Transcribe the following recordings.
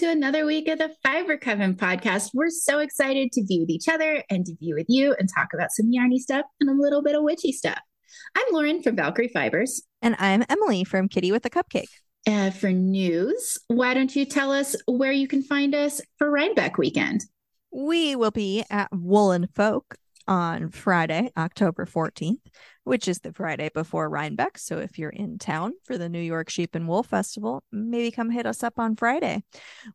to another week of the Fiber Coven podcast. We're so excited to be with each other and to be with you and talk about some yarny stuff and a little bit of witchy stuff. I'm Lauren from Valkyrie Fibers. And I'm Emily from Kitty with a Cupcake. Uh, for news, why don't you tell us where you can find us for Rhinebeck weekend? We will be at Woolen Folk on Friday, October 14th, which is the Friday before Rhinebeck. So if you're in town for the New York Sheep and Wool Festival, maybe come hit us up on Friday.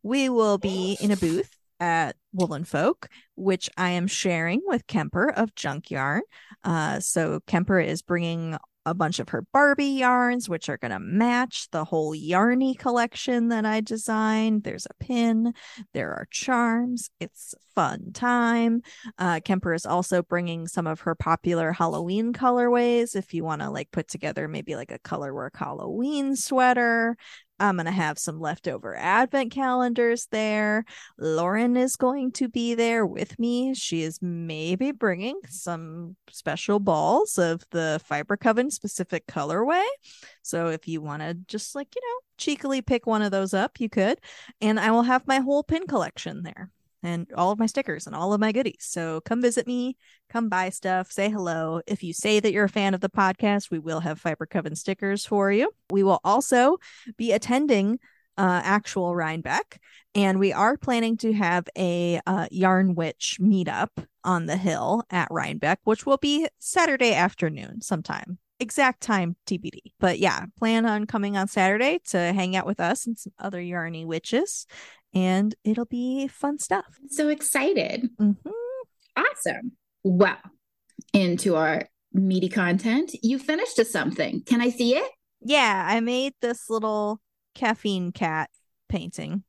We will be in a booth at Woolen Folk, which I am sharing with Kemper of Junk Yarn. Uh, so Kemper is bringing a bunch of her Barbie yarns, which are going to match the whole Yarny collection that I designed. There's a pin, there are charms. It's fun time. Uh, Kemper is also bringing some of her popular Halloween colorways. If you want to like put together maybe like a colorwork Halloween sweater, I'm going to have some leftover advent calendars there. Lauren is going to be there with me. She is maybe bringing some special balls of the Fiber Coven specific colorway. So if you want to just like, you know, cheekily pick one of those up, you could. And I will have my whole pin collection there and all of my stickers and all of my goodies. So come visit me, come buy stuff, say hello. If you say that you're a fan of the podcast, we will have Fiber Coven stickers for you. We will also be attending uh, actual Rhinebeck, and we are planning to have a uh, Yarn Witch meetup on the hill at Rhinebeck, which will be Saturday afternoon sometime. Exact time TBD. But yeah, plan on coming on Saturday to hang out with us and some other yarny witches and it'll be fun stuff. So excited. Mm-hmm. Awesome. Well, into our meaty content. You finished a something. Can I see it? Yeah, I made this little caffeine cat painting.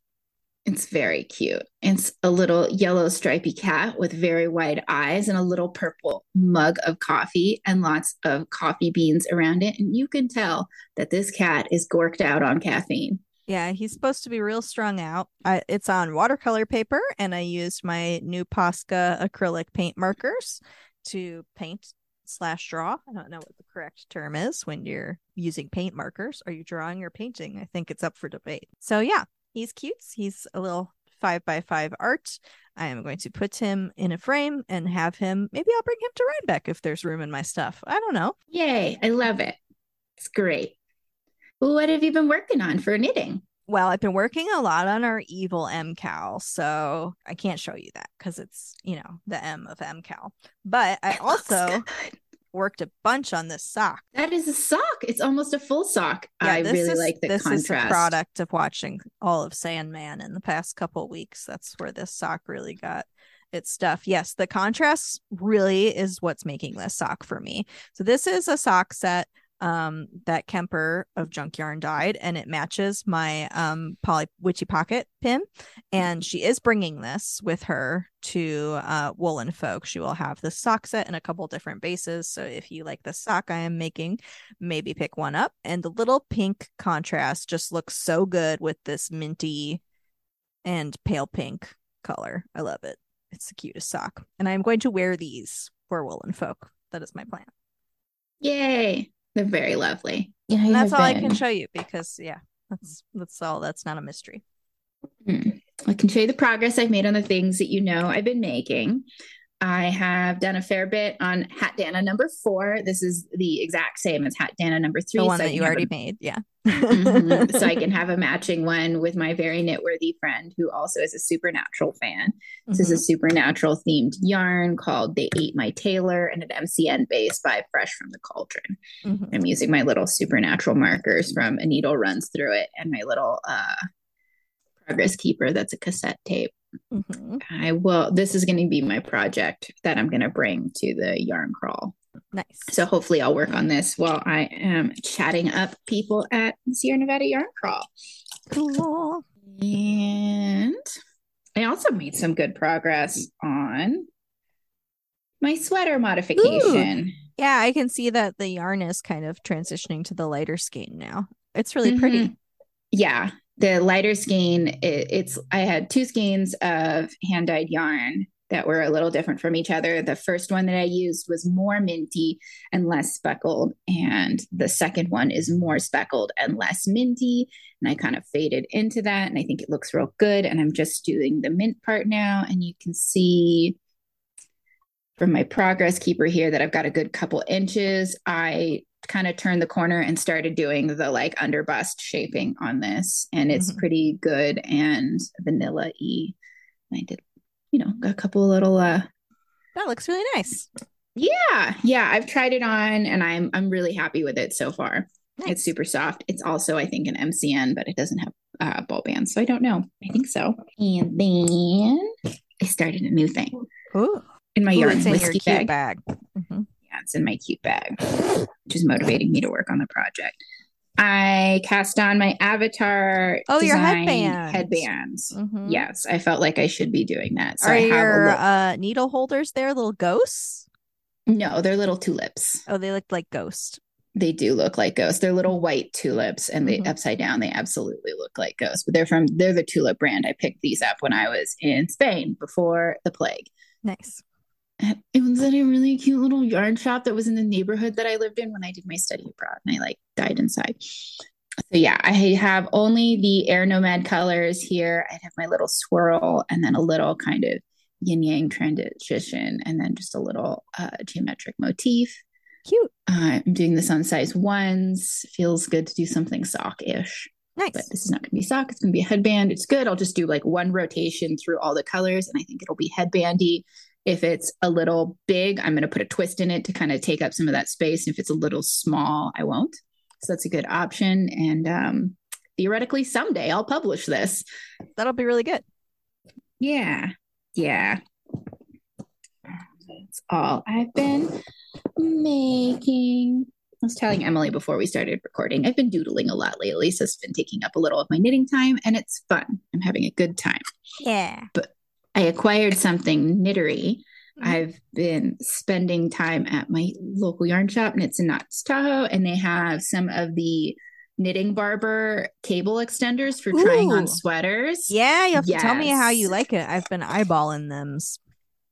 It's very cute. It's a little yellow stripy cat with very wide eyes and a little purple mug of coffee and lots of coffee beans around it. And you can tell that this cat is gorked out on caffeine. Yeah, he's supposed to be real strung out. I, it's on watercolor paper, and I used my new Posca acrylic paint markers to paint slash draw. I don't know what the correct term is when you're using paint markers. Are you drawing or painting? I think it's up for debate. So yeah, he's cute. He's a little five by five art. I am going to put him in a frame and have him. Maybe I'll bring him to Rhinebeck if there's room in my stuff. I don't know. Yay! I love it. It's great. What have you been working on for knitting? Well, I've been working a lot on our evil MKAL, so I can't show you that because it's, you know, the M of MKAL. But I it also worked a bunch on this sock. That is a sock. It's almost a full sock. Yeah, I really is, like the this contrast. This is a product of watching all of Sandman in the past couple weeks. That's where this sock really got its stuff. Yes, the contrast really is what's making this sock for me. So this is a sock set um that Kemper of Junk Yarn died, and it matches my um Polly Witchy Pocket pin and she is bringing this with her to uh Woolen Folk. She will have the sock set in a couple different bases so if you like the sock I am making maybe pick one up and the little pink contrast just looks so good with this minty and pale pink color. I love it. It's the cutest sock and I'm going to wear these for Woolen Folk. That is my plan. Yay. They're very lovely. Yeah, that's all been. I can show you because yeah, that's that's all. That's not a mystery. Mm. I can show you the progress I've made on the things that you know I've been making. I have done a fair bit on Hat Dana number four. This is the exact same as Hat Dana number three. The one so that you already a, made. Yeah. mm-hmm, so I can have a matching one with my very knitworthy friend who also is a supernatural fan. Mm-hmm. This is a mm-hmm. supernatural themed yarn called They Ate My Tailor and an MCN base by Fresh from the Cauldron. Mm-hmm. I'm using my little supernatural markers from A Needle Runs Through It and my little uh, progress keeper that's a cassette tape. Mm-hmm. I will. This is going to be my project that I'm going to bring to the yarn crawl. Nice. So hopefully I'll work on this while I am chatting up people at Sierra Nevada Yarn Crawl. Cool. And I also made some good progress on my sweater modification. Ooh. Yeah, I can see that the yarn is kind of transitioning to the lighter skein now. It's really mm-hmm. pretty. Yeah, the lighter skein it, it's i had two skeins of hand dyed yarn that were a little different from each other. The first one that I used was more minty and less speckled, and the second one is more speckled and less minty. And I kind of faded into that, and I think it looks real good. And I'm just doing the mint part now, and you can see from my progress keeper here that I've got a good couple inches. I kind of turned the corner and started doing the like under bust shaping on this, and it's mm-hmm. pretty good and vanilla y. I did you know, a couple little uh that looks really nice. Yeah. Yeah. I've tried it on and I'm I'm really happy with it so far. Nice. It's super soft. It's also, I think, an MCN, but it doesn't have uh, ball bands. So I don't know. I think so. And then I started a new thing. Ooh. In my Ooh, yarn whiskey bag. bag. Mm-hmm. In my cute bag, which is motivating me to work on the project. I cast on my avatar. Oh, your headbands. Headbands. Mm-hmm. Yes, I felt like I should be doing that. So Are your uh, needle holders there little ghosts? No, they're little tulips. Oh, they look like ghosts. They do look like ghosts. They're little white tulips, and they mm-hmm. upside down. They absolutely look like ghosts. But they're from they're the tulip brand. I picked these up when I was in Spain before the plague. Nice it was at a really cute little yarn shop that was in the neighborhood that I lived in when I did my study abroad and I like died inside. So yeah, I have only the Air Nomad colors here. I have my little swirl and then a little kind of yin yang transition and then just a little uh, geometric motif. Cute. Uh, I'm doing this on size ones. Feels good to do something sock ish. Nice. But this is not going to be sock. It's going to be a headband. It's good. I'll just do like one rotation through all the colors and I think it'll be headbandy if it's a little big, I'm going to put a twist in it to kind of take up some of that space. If it's a little small, I won't. So that's a good option. And um, theoretically, someday I'll publish this. That'll be really good. Yeah. Yeah. That's all I've been making. I was telling Emily before we started recording, I've been doodling a lot lately. So it's been taking up a little of my knitting time and it's fun. I'm having a good time. Yeah. But I acquired something knittery. Mm-hmm. I've been spending time at my local yarn shop, Knits and Knots Tahoe, and they have some of the knitting barber cable extenders for Ooh. trying on sweaters. Yeah, you have yes. to tell me how you like it. I've been eyeballing them.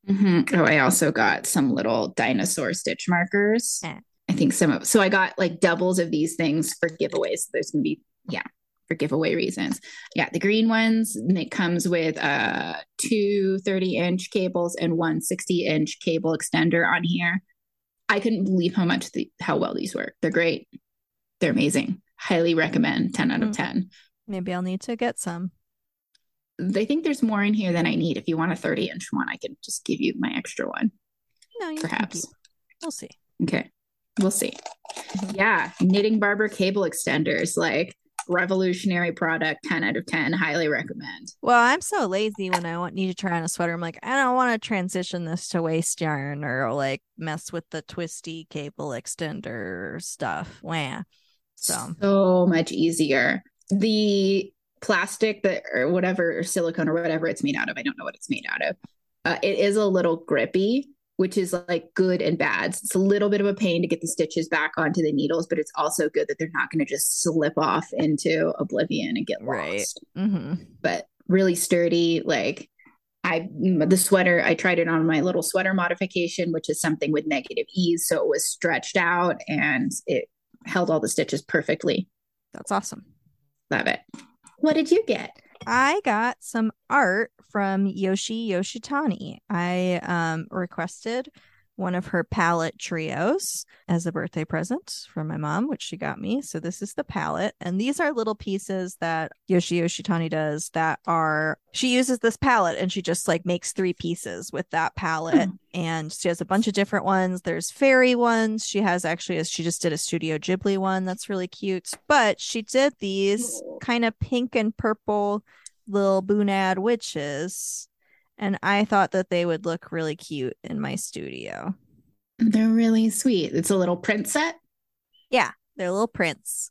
Mm-hmm. Oh, I also got some little dinosaur stitch markers. Eh. I think some of so I got like doubles of these things for giveaways. There's gonna be yeah, for giveaway reasons. Yeah, the green ones, and it comes with uh, two 30 inch cables and one 60 inch cable extender on here. I couldn't believe how much the, how well these work. They're great. They're amazing. Highly recommend 10 out of hmm. 10. Maybe I'll need to get some. They think there's more in here than I need. If you want a 30 inch one, I can just give you my extra one. No, perhaps. We'll see. Okay. We'll see. Mm-hmm. Yeah. Knitting barber cable extenders. Like revolutionary product 10 out of 10 highly recommend. Well i'm so lazy when i want need to try on a sweater. I'm like i don't want to transition this to waste yarn or like mess with the twisty cable extender stuff. Wow. so. So much easier. The plastic that or whatever or silicone or whatever it's made out of i don't know what it's made out of. Uh, it is a little grippy which is like good and bad. It's a little bit of a pain to get the stitches back onto the needles, but it's also good that they're not going to just slip off into oblivion and get right. lost. Mm-hmm. But really sturdy. Like I, the sweater, I tried it on my little sweater modification, which is something with negative ease. So it was stretched out and it held all the stitches perfectly. That's awesome. Love it. What did you get? I got some art from Yoshi Yoshitani. I um, requested one of her palette trios as a birthday present from my mom, which she got me. So this is the palette. And these are little pieces that Yoshi Yoshitani does that are she uses this palette and she just like makes three pieces with that palette. Mm. And she has a bunch of different ones. There's fairy ones. She has actually she just did a Studio Ghibli one that's really cute. But she did these kind of pink and purple little Bunad witches and I thought that they would look really cute in my studio. They're really sweet. It's a little print set. Yeah, they're little prints.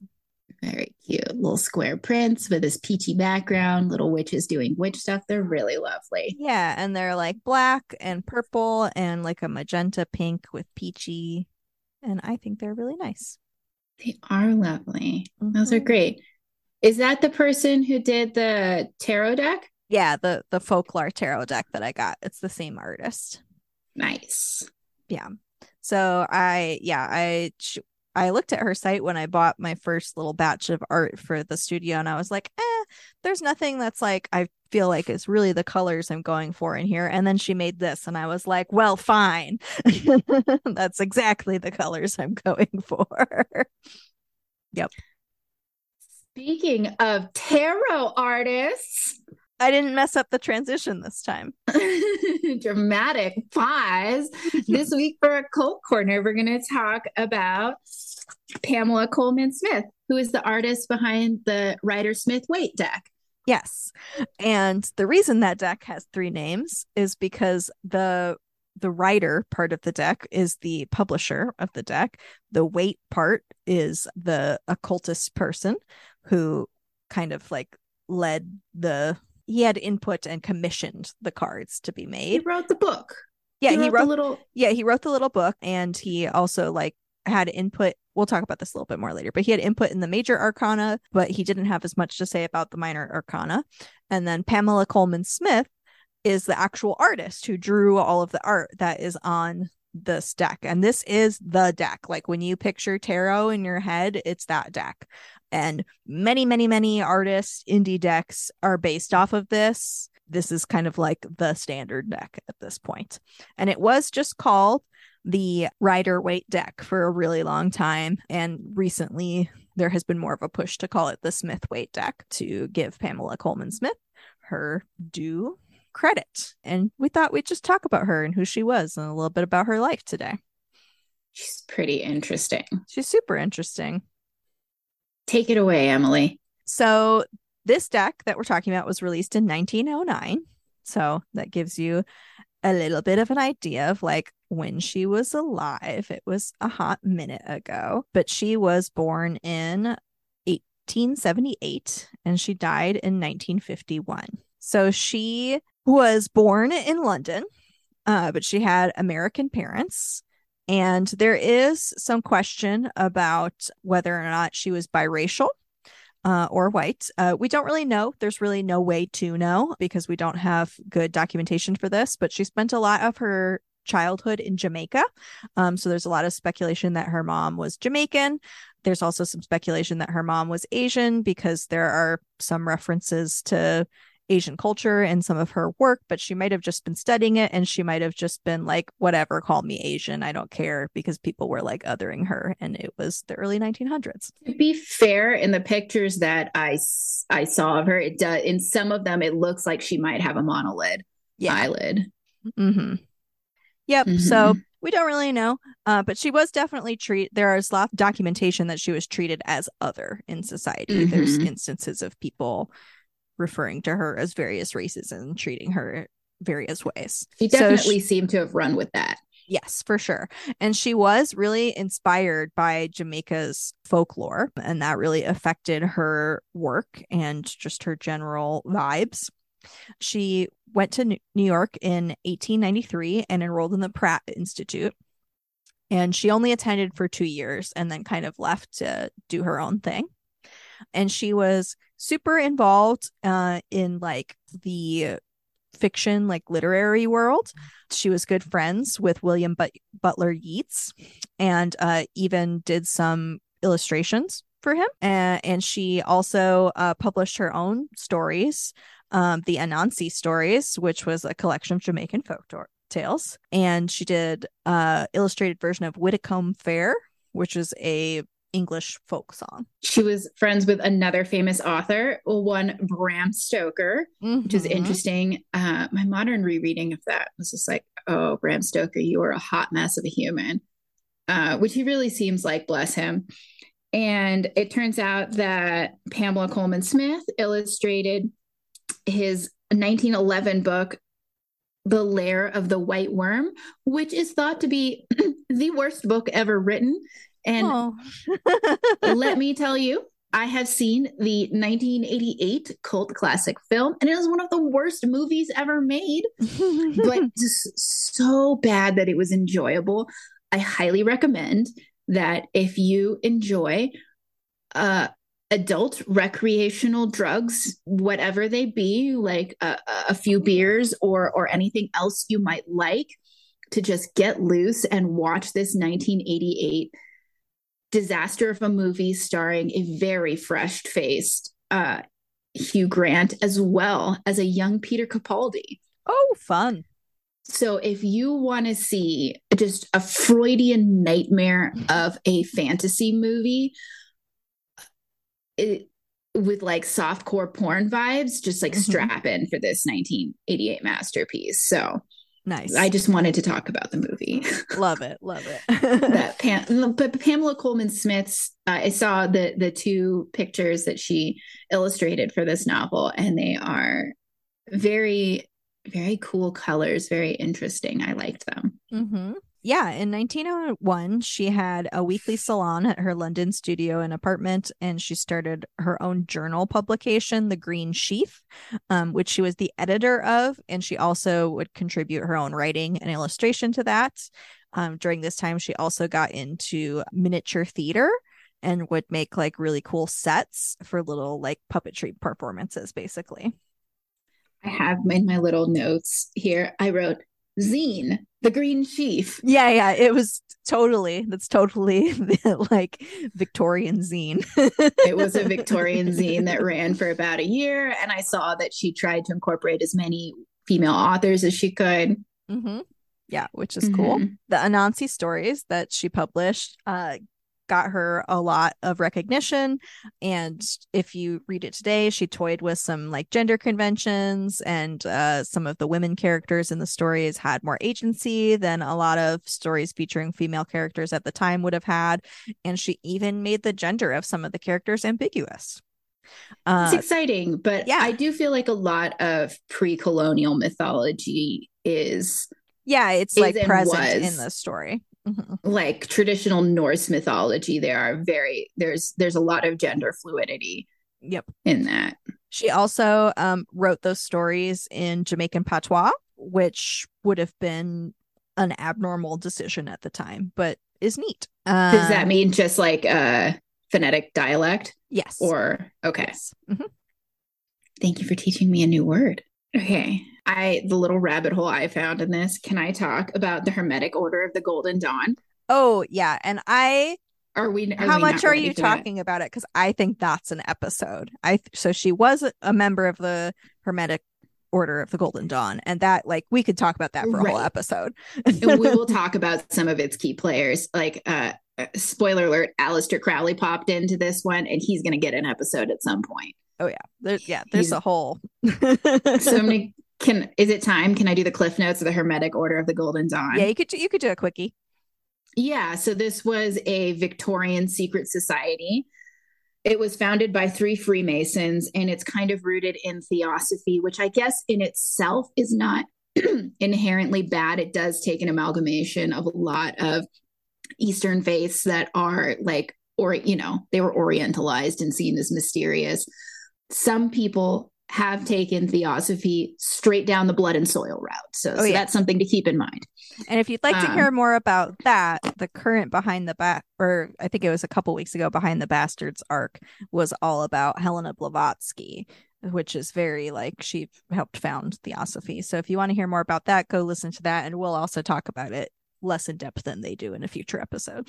Very cute. Little square prints with this peachy background, little witches doing witch stuff. They're really lovely. Yeah, and they're like black and purple and like a magenta pink with peachy. And I think they're really nice. They are lovely. Mm-hmm. Those are mm-hmm. great. Is that the person who did the tarot deck? Yeah, the the folklore tarot deck that I got. It's the same artist. Nice. Yeah. So I yeah, I I looked at her site when I bought my first little batch of art for the studio and I was like, "Eh, there's nothing that's like I feel like is really the colors I'm going for in here." And then she made this and I was like, "Well, fine. that's exactly the colors I'm going for." yep. Speaking of tarot artists, I didn't mess up the transition this time. Dramatic pause. this week for a cult corner, we're going to talk about Pamela Colman Smith, who is the artist behind the Rider Smith Waite deck. Yes. And the reason that deck has three names is because the the Rider part of the deck is the publisher of the deck. The Waite part is the occultist person who kind of like led the he had input and commissioned the cards to be made. He wrote the book. Yeah, he wrote, he wrote the little Yeah, he wrote the little book and he also like had input. We'll talk about this a little bit more later but he had input in the major arcana but he didn't have as much to say about the minor arcana. And then pamela Colman smith is the actual artist who drew all of the art that is on this deck. And this is the deck. Like when you picture tarot in your head it's that deck and many many many artists indie decks are based off of this this is kind of like the standard deck at this point and it was just called the rider Waite deck for a really long time and recently there has been more of a push to call it the smith Waite deck to give pamela Colman smith her due credit. And we thought we'd just talk about her and who she was and a little bit about her life today. She's pretty interesting. She's super interesting. Take it away, Emily. So, this deck that we're talking about was released in 1909. So, that gives you a little bit of an idea of like when she was alive. It was a hot minute ago, but she was born in 1878 and she died in 1951. So she was born in London, uh, but she had American parents. And there is some question about whether or not she was biracial uh, or white. Uh, we don't really know. There's really no way to know because we don't have good documentation for this. But she spent a lot of her childhood in Jamaica. Um, so there's a lot of speculation that her mom was Jamaican. There's also some speculation that her mom was Asian because there are some references to Asian culture in some of her work, but she might have just been studying it and she might have just been like, whatever, call me Asian. I don't care because people were like othering her. And it was the early 1900s. To be fair, in the pictures that I, I saw of her, it does, in some of them, it looks like she might have a monolid yeah. eyelid. Mm-hmm. Yep. Mm-hmm. So we don't really know, uh, but she was definitely treated. There is documentation that she was treated as other in society. Mm-hmm. There's instances of people referring to her as various races and treating her various ways. She definitely so she, seemed to have run with that. Yes, for sure. And she was really inspired by Jamaica's folklore, and that really affected her work and just her general vibes. She went to New York in 1893 and enrolled in the Pratt Institute. And she only attended for two years and then kind of left to do her own thing and she was super involved uh, in like the fiction like literary world. She was good friends with william but- butler yeats and uh, even did some illustrations for him. And, and she also uh, published her own stories um, the anansi stories which was a collection of jamaican folk tales. And she did uh illustrated version of Widdicombe Fair which is a English folk song. She was friends with another famous author, one Bram Stoker, mm-hmm. which is mm-hmm. interesting. Uh, my modern rereading of that was just like, oh, Bram Stoker, you are a hot mess of a human, uh, which he really seems like, bless him. And it turns out that Pamela Coleman Smith illustrated his 1911 book, The Lair of the White Worm, which is thought to be the worst book ever written and oh. let me tell you, I have seen the 1988 cult classic film, and it was one of the worst movies ever made, but just so bad that it was enjoyable. I highly recommend that if you enjoy uh, adult recreational drugs, whatever they be, like a, a few beers or or anything else you might like, to just get loose and watch this 1988 disaster of a movie starring a very fresh faced uh, Hugh Grant as well as a young Peter Capaldi. Oh, fun. So if you want to see just a Freudian nightmare of a fantasy movie it, with like soft core porn vibes, just like mm-hmm. strap in for this 1988 masterpiece. So nice. I just wanted to talk about the movie. love it, love it. that Pam, but Pamela Colman Smith's. Uh, I saw the the two pictures that she illustrated for this novel, and they are very very cool colors, very interesting. I liked them. Mm-hmm. Yeah, in 1901, she had a weekly salon at her London studio and apartment, and she started her own journal publication, The Green Sheaf, um, which she was the editor of, and she also would contribute her own writing and illustration to that. Um, during this time, she also got into miniature theater and would make like really cool sets for little like puppetry performances, basically. I have in my little notes here, I wrote zine, the green sheaf. Yeah, yeah. It was totally, that's totally like Victorian zine. it was a Victorian zine that ran for about a year. And I saw that she tried to incorporate as many female authors as she could. Mm-hmm. Yeah, which is mm-hmm. cool. The Anansi stories that she published uh, got her a lot of recognition. And if you read it today, she toyed with some like gender conventions, and uh, some of the women characters in the stories had more agency than a lot of stories featuring female characters at the time would have had. And she even made the gender of some of the characters ambiguous. Uh, it's exciting, but yeah. I do feel like a lot of pre colonial mythology is. Yeah, it's like present was. in the story. Mm-hmm. Like traditional Norse mythology, there are very there's there's a lot of gender fluidity. Yep. In that. She also um, wrote those stories in Jamaican patois, which would have been an abnormal decision at the time, but is neat. Uh, Does that mean just like a phonetic dialect? Yes. Or okay. Yes. Mm-hmm. Thank you for teaching me a new word. Okay. I the little rabbit hole I found in this. Can I talk about the Hermetic Order of the Golden Dawn? Oh yeah, and I are we? Are how we much are you talking about it? Because I think that's an episode. I so she was a member of the Hermetic Order of the Golden Dawn, and that like we could talk about that for a right. whole episode. and we will talk about some of its key players. Like, uh, uh spoiler alert: Aleister Crowley popped into this one, and he's going to get an episode at some point. Oh yeah, there's yeah, there's he's, a whole. so many can is it time? Can I do the cliff notes of the Hermetic Order of the Golden Dawn? Yeah, you could you could do a quickie. Yeah, so this was a Victorian secret society. It was founded by three Freemasons and it's kind of rooted in theosophy, which I guess in itself is not inherently bad. It does take an amalgamation of a lot of Eastern faiths that are like, or, you know, they were Orientalized and seen as mysterious. Some people have taken theosophy straight down the blood and soil route. So, oh, so yeah. that's something to keep in mind. And if you'd like um, to hear more about that, the current behind the back, or I think it was a couple weeks ago, behind the bastards arc was all about Helena Blavatsky, which is very like she helped found theosophy. So if you want to hear more about that, go listen to that, and we'll also talk about it less in depth than they do in a future episode.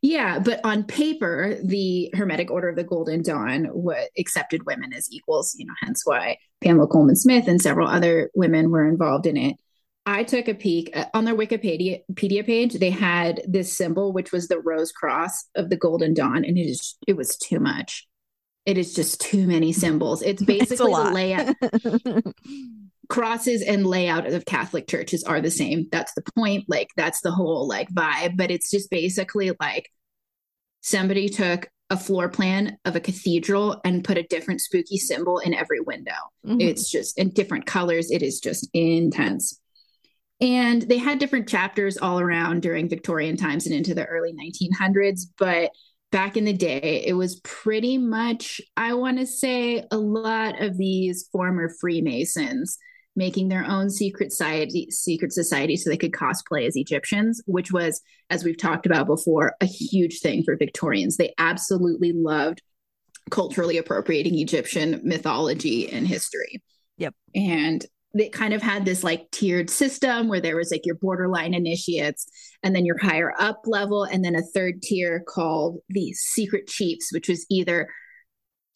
Yeah, but on paper, the Hermetic Order of the Golden Dawn what accepted women as equals, you know, hence why Pamela Colman Smith and several other women were involved in it. I took a peek uh, on their Wikipedia page. They had this symbol, which was the rose cross of the Golden Dawn, and it is it was too much. It is just too many symbols. It's basically it's the layout. crosses and layout of Catholic churches are the same. That's the point. Like that's the whole like vibe. But it's just basically like somebody took a floor plan of a cathedral and put a different spooky symbol in every window. Mm-hmm. It's just in different colors. It is just intense. And they had different chapters all around during Victorian times and into the early 1900s. But back in the day, it was pretty much, I want to say, a lot of these former Freemasons making their own secret society secret society so they could cosplay as Egyptians, which was, as we've talked about before, a huge thing for Victorians. They absolutely loved culturally appropriating Egyptian mythology and history. Yep. And they kind of had this like tiered system where there was like your borderline initiates and then your higher up level and then a third tier called the secret chiefs which was either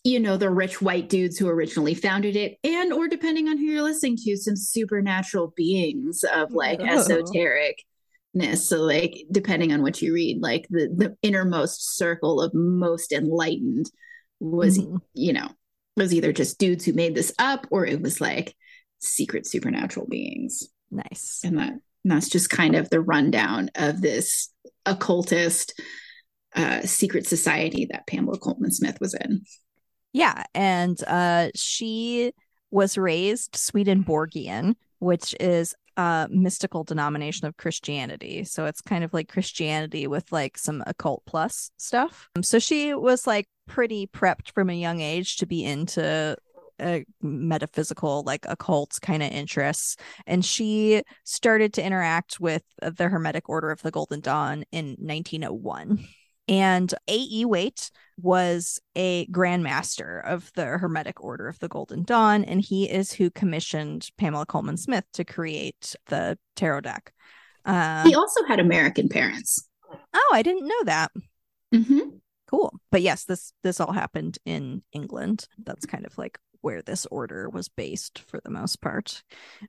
you know the rich white dudes who originally founded it and or depending on who you're listening to some supernatural beings of like oh. esotericness so like depending on what you read like the the innermost circle of most enlightened was mm-hmm. you know was either just dudes who made this up or it was like secret supernatural beings. Nice. And that and that's just kind of the rundown of this occultist uh, secret society that Pamela Colman Smith was in. Yeah, and uh, she was raised Swedenborgian, which is a mystical denomination of Christianity. So it's kind of like Christianity with like some occult plus stuff. So she was like pretty prepped from a young age to be into uh, metaphysical like occult kind of interests and she started to interact with the hermetic order of the golden dawn in 1901 and A.E. Waite was a grandmaster of the Hermetic Order of the Golden Dawn, and he is who commissioned Pamela Colman Smith to create the tarot deck. Uh, he also had American parents. Oh, I didn't know that. Mm-hmm. Cool. But yes, this this all happened in England. That's kind of like where this order was based for the most part.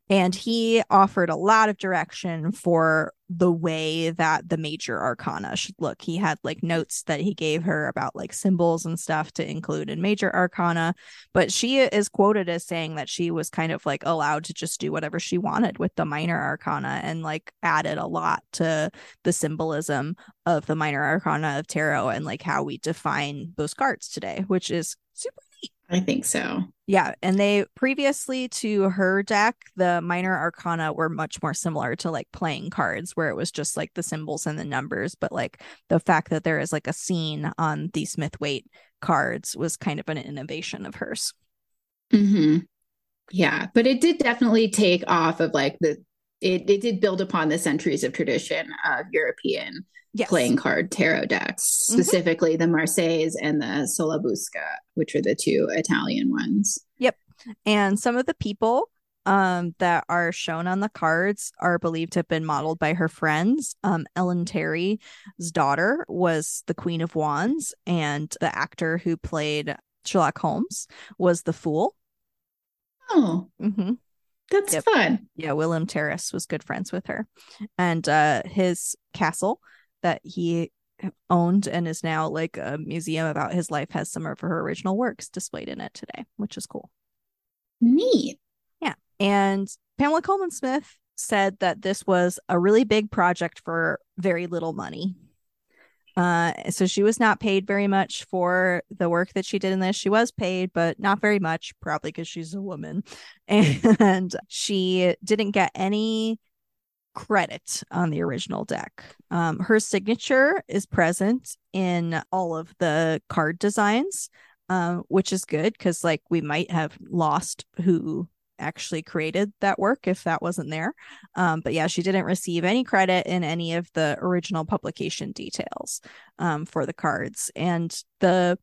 And he offered a lot of direction for the way that the major arcana should look. He had like notes that he gave her about like symbols and stuff to include in major arcana, but she is quoted as saying that she was kind of like allowed to just do whatever she wanted with the minor arcana and like added a lot to the symbolism of the minor arcana of tarot and like how we define those cards today, which is super I think so. Yeah. And they previously to her deck, the minor arcana were much more similar to like playing cards, where it was just like the symbols and the numbers. But like the fact that there is like a scene on the Smith Waite cards was kind of an innovation of hers. Hmm. Yeah, but it did definitely take off of like the it, it did build upon the centuries of tradition of European yes. playing card tarot decks, mm-hmm. specifically the Marseilles and the Sola Busca, which are the two Italian ones. Yep. And some of the people um, that are shown on the cards are believed to have been modeled by her friends. Um, Ellen Terry's daughter was the Queen of Wands, and the actor who played Sherlock Holmes was the Fool. Oh, mm-hmm. That's yep. fun. Yeah, William Terrace was good friends with her, and uh, his castle that he owned and is now like a museum about his life has some of her original works displayed in it today, which is cool. Neat. Yeah. And Pamela Colman Smith said that this was a really big project for very little money. Uh, so she was not paid very much for the work that she did in this. She was paid, but not very much, probably because she's a woman. And she didn't get any credit on the original deck. Um, her signature is present in all of the card designs, um, which is good because, like, we might have lost who actually created that work if that wasn't there. Um, but yeah, she didn't receive any credit in any of the original publication details um, for the cards. And the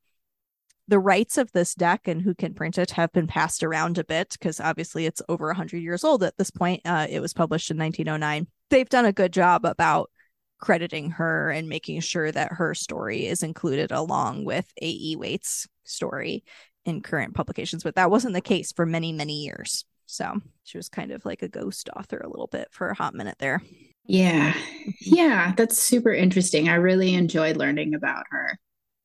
the rights of this deck and who can print it have been passed around a bit because obviously it's over 100 years old at this point. Uh, it was published in 1909. They've done a good job about crediting her and making sure that her story is included along with A.E. Waite's story in current publications, but that wasn't the case for many, many years. So she was kind of like a ghost author a little bit for a hot minute there. Yeah. Mm-hmm. Yeah. That's super interesting. I really enjoyed learning about her.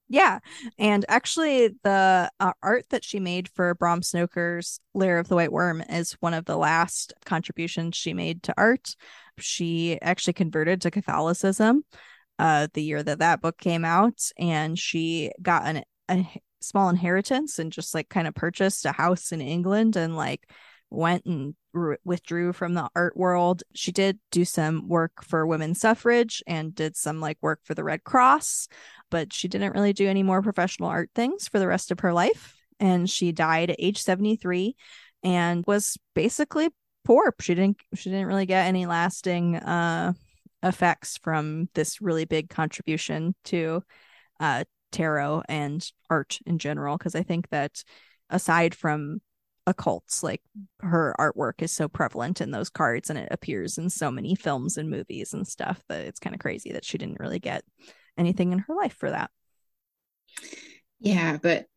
Yeah. And actually, the uh, art that she made for Bram Stoker's Lair of the White Worm is one of the last contributions she made to art. She actually converted to Catholicism uh, the year that that book came out, and she got an, a small inheritance and just like kind of purchased a house in England and like went and withdrew from the art world. She did do some work for women's suffrage and did some like work for the Red Cross but she didn't really do any more professional art things for the rest of her life. And she died at age 73 and was basically poor. She didn't she didn't really get any lasting uh effects from this really big contribution to uh tarot and art in general because I think that aside from occults like her artwork is so prevalent in those cards and it appears in so many films and movies and stuff that it's kind of crazy that she didn't really get anything in her life for that. Yeah but at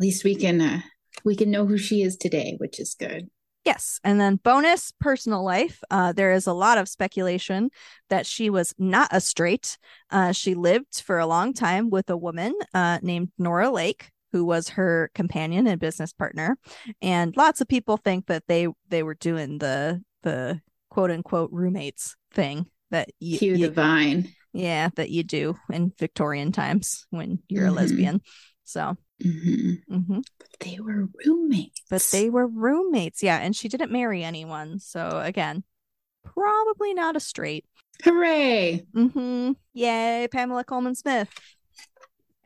least we can uh, we can know who she is today which is good Yes. And then bonus personal life. Uh, there is a lot of speculation that she was not a straight. Uh, she lived for a long time with a woman uh, named Nora Lake, who was her companion and business partner. And lots of people think that they they were doing the the quote unquote roommates thing that you, Cue you, the vine. Yeah, that you do in Victorian times when you're mm-hmm. a lesbian. So mm-hmm. Mm-hmm. they were roommates. But they were roommates, yeah. And she didn't marry anyone. So again, probably not a straight. Hooray! Mm-hmm. Yay, Pamela Colman Smith.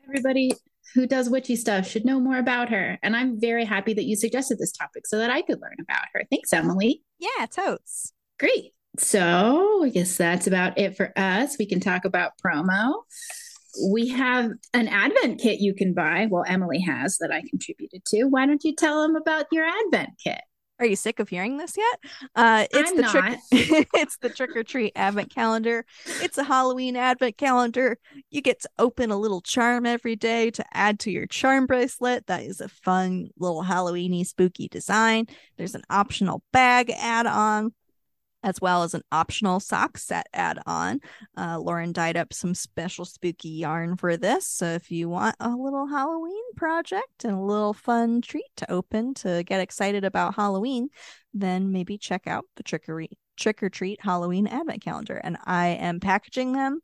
Everybody who does witchy stuff should know more about her. And I'm very happy that you suggested this topic so that I could learn about her. Thanks, Emily. Yeah, totes. Great. So I guess that's about it for us. We can talk about promo we have an advent kit you can buy. Well, Emily has that I contributed to. Why don't you tell them about your advent kit? Are you sick of hearing this yet? Uh, it's I'm the not. trick. it's the trick or treat advent calendar. It's a Halloween advent calendar. You get to open a little charm every day to add to your charm bracelet. That is a fun little Halloweeny spooky design. There's an optional bag add on as well as an optional sock set add on. Uh, Lauren dyed up some special spooky yarn for this. So if you want a little Halloween project and a little fun treat to open to get excited about Halloween, then maybe check out the Trickery Trick or Treat Halloween Advent Calendar. And I am packaging them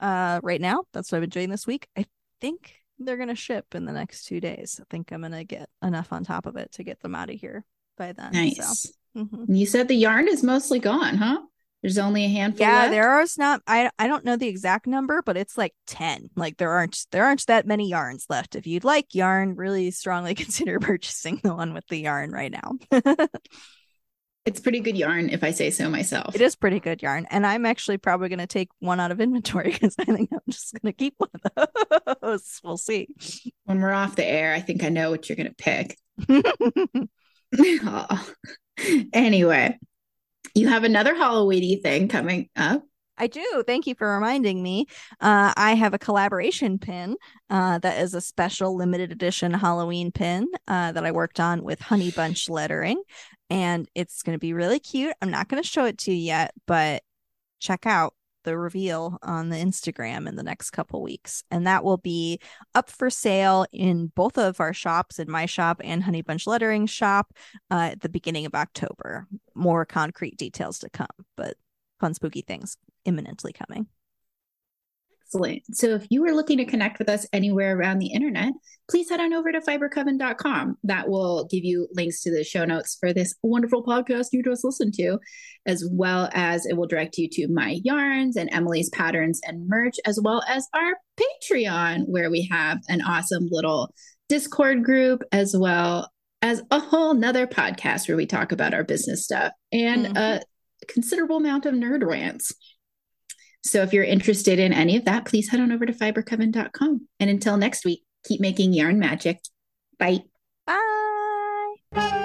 uh, right now. That's what I've been doing this week. I think they're going to ship in the next two days. I think I'm going to get enough on top of it to get them out of here by then. Nice. So. Mm-hmm. You said the yarn is mostly gone, huh? There's only a handful. Yeah, left? there is not. I I don't know the exact number, but it's like ten. Like there aren't there aren't that many yarns left. If you'd like yarn, really strongly consider purchasing the one with the yarn right now. it's pretty good yarn, if I say so myself. It is pretty good yarn, and I'm actually probably going to take one out of inventory because I think I'm just going to keep one of those. We'll see. When we're off the air, I think I know what you're going to pick. oh. anyway, you have another Halloweeny thing coming up. I do. Thank you for reminding me. Uh, I have a collaboration pin uh, that is a special limited edition Halloween pin uh, that I worked on with Honey Bunch lettering. And it's going to be really cute. I'm not going to show it to you yet, but check out the reveal on the Instagram in the next couple weeks. And that will be up for sale in both of our shops, in my shop and Honey Bunch Lettering shop, uh, at the beginning of October. More concrete details to come, but fun, spooky things imminently coming. Excellent. So if you are looking to connect with us anywhere around the internet, please head on over to fibercoven.com. That will give you links to the show notes for this wonderful podcast you just listened to, as well as it will direct you to my yarns and Emily's patterns and merch, as well as our Patreon, where we have an awesome little Discord group, as well as a whole nother podcast where we talk about our business stuff and mm-hmm. a considerable amount of nerd rants. So if you're interested in any of that, please head on over to fibercoven.com. And until next week, keep making yarn magic. Bye. Bye.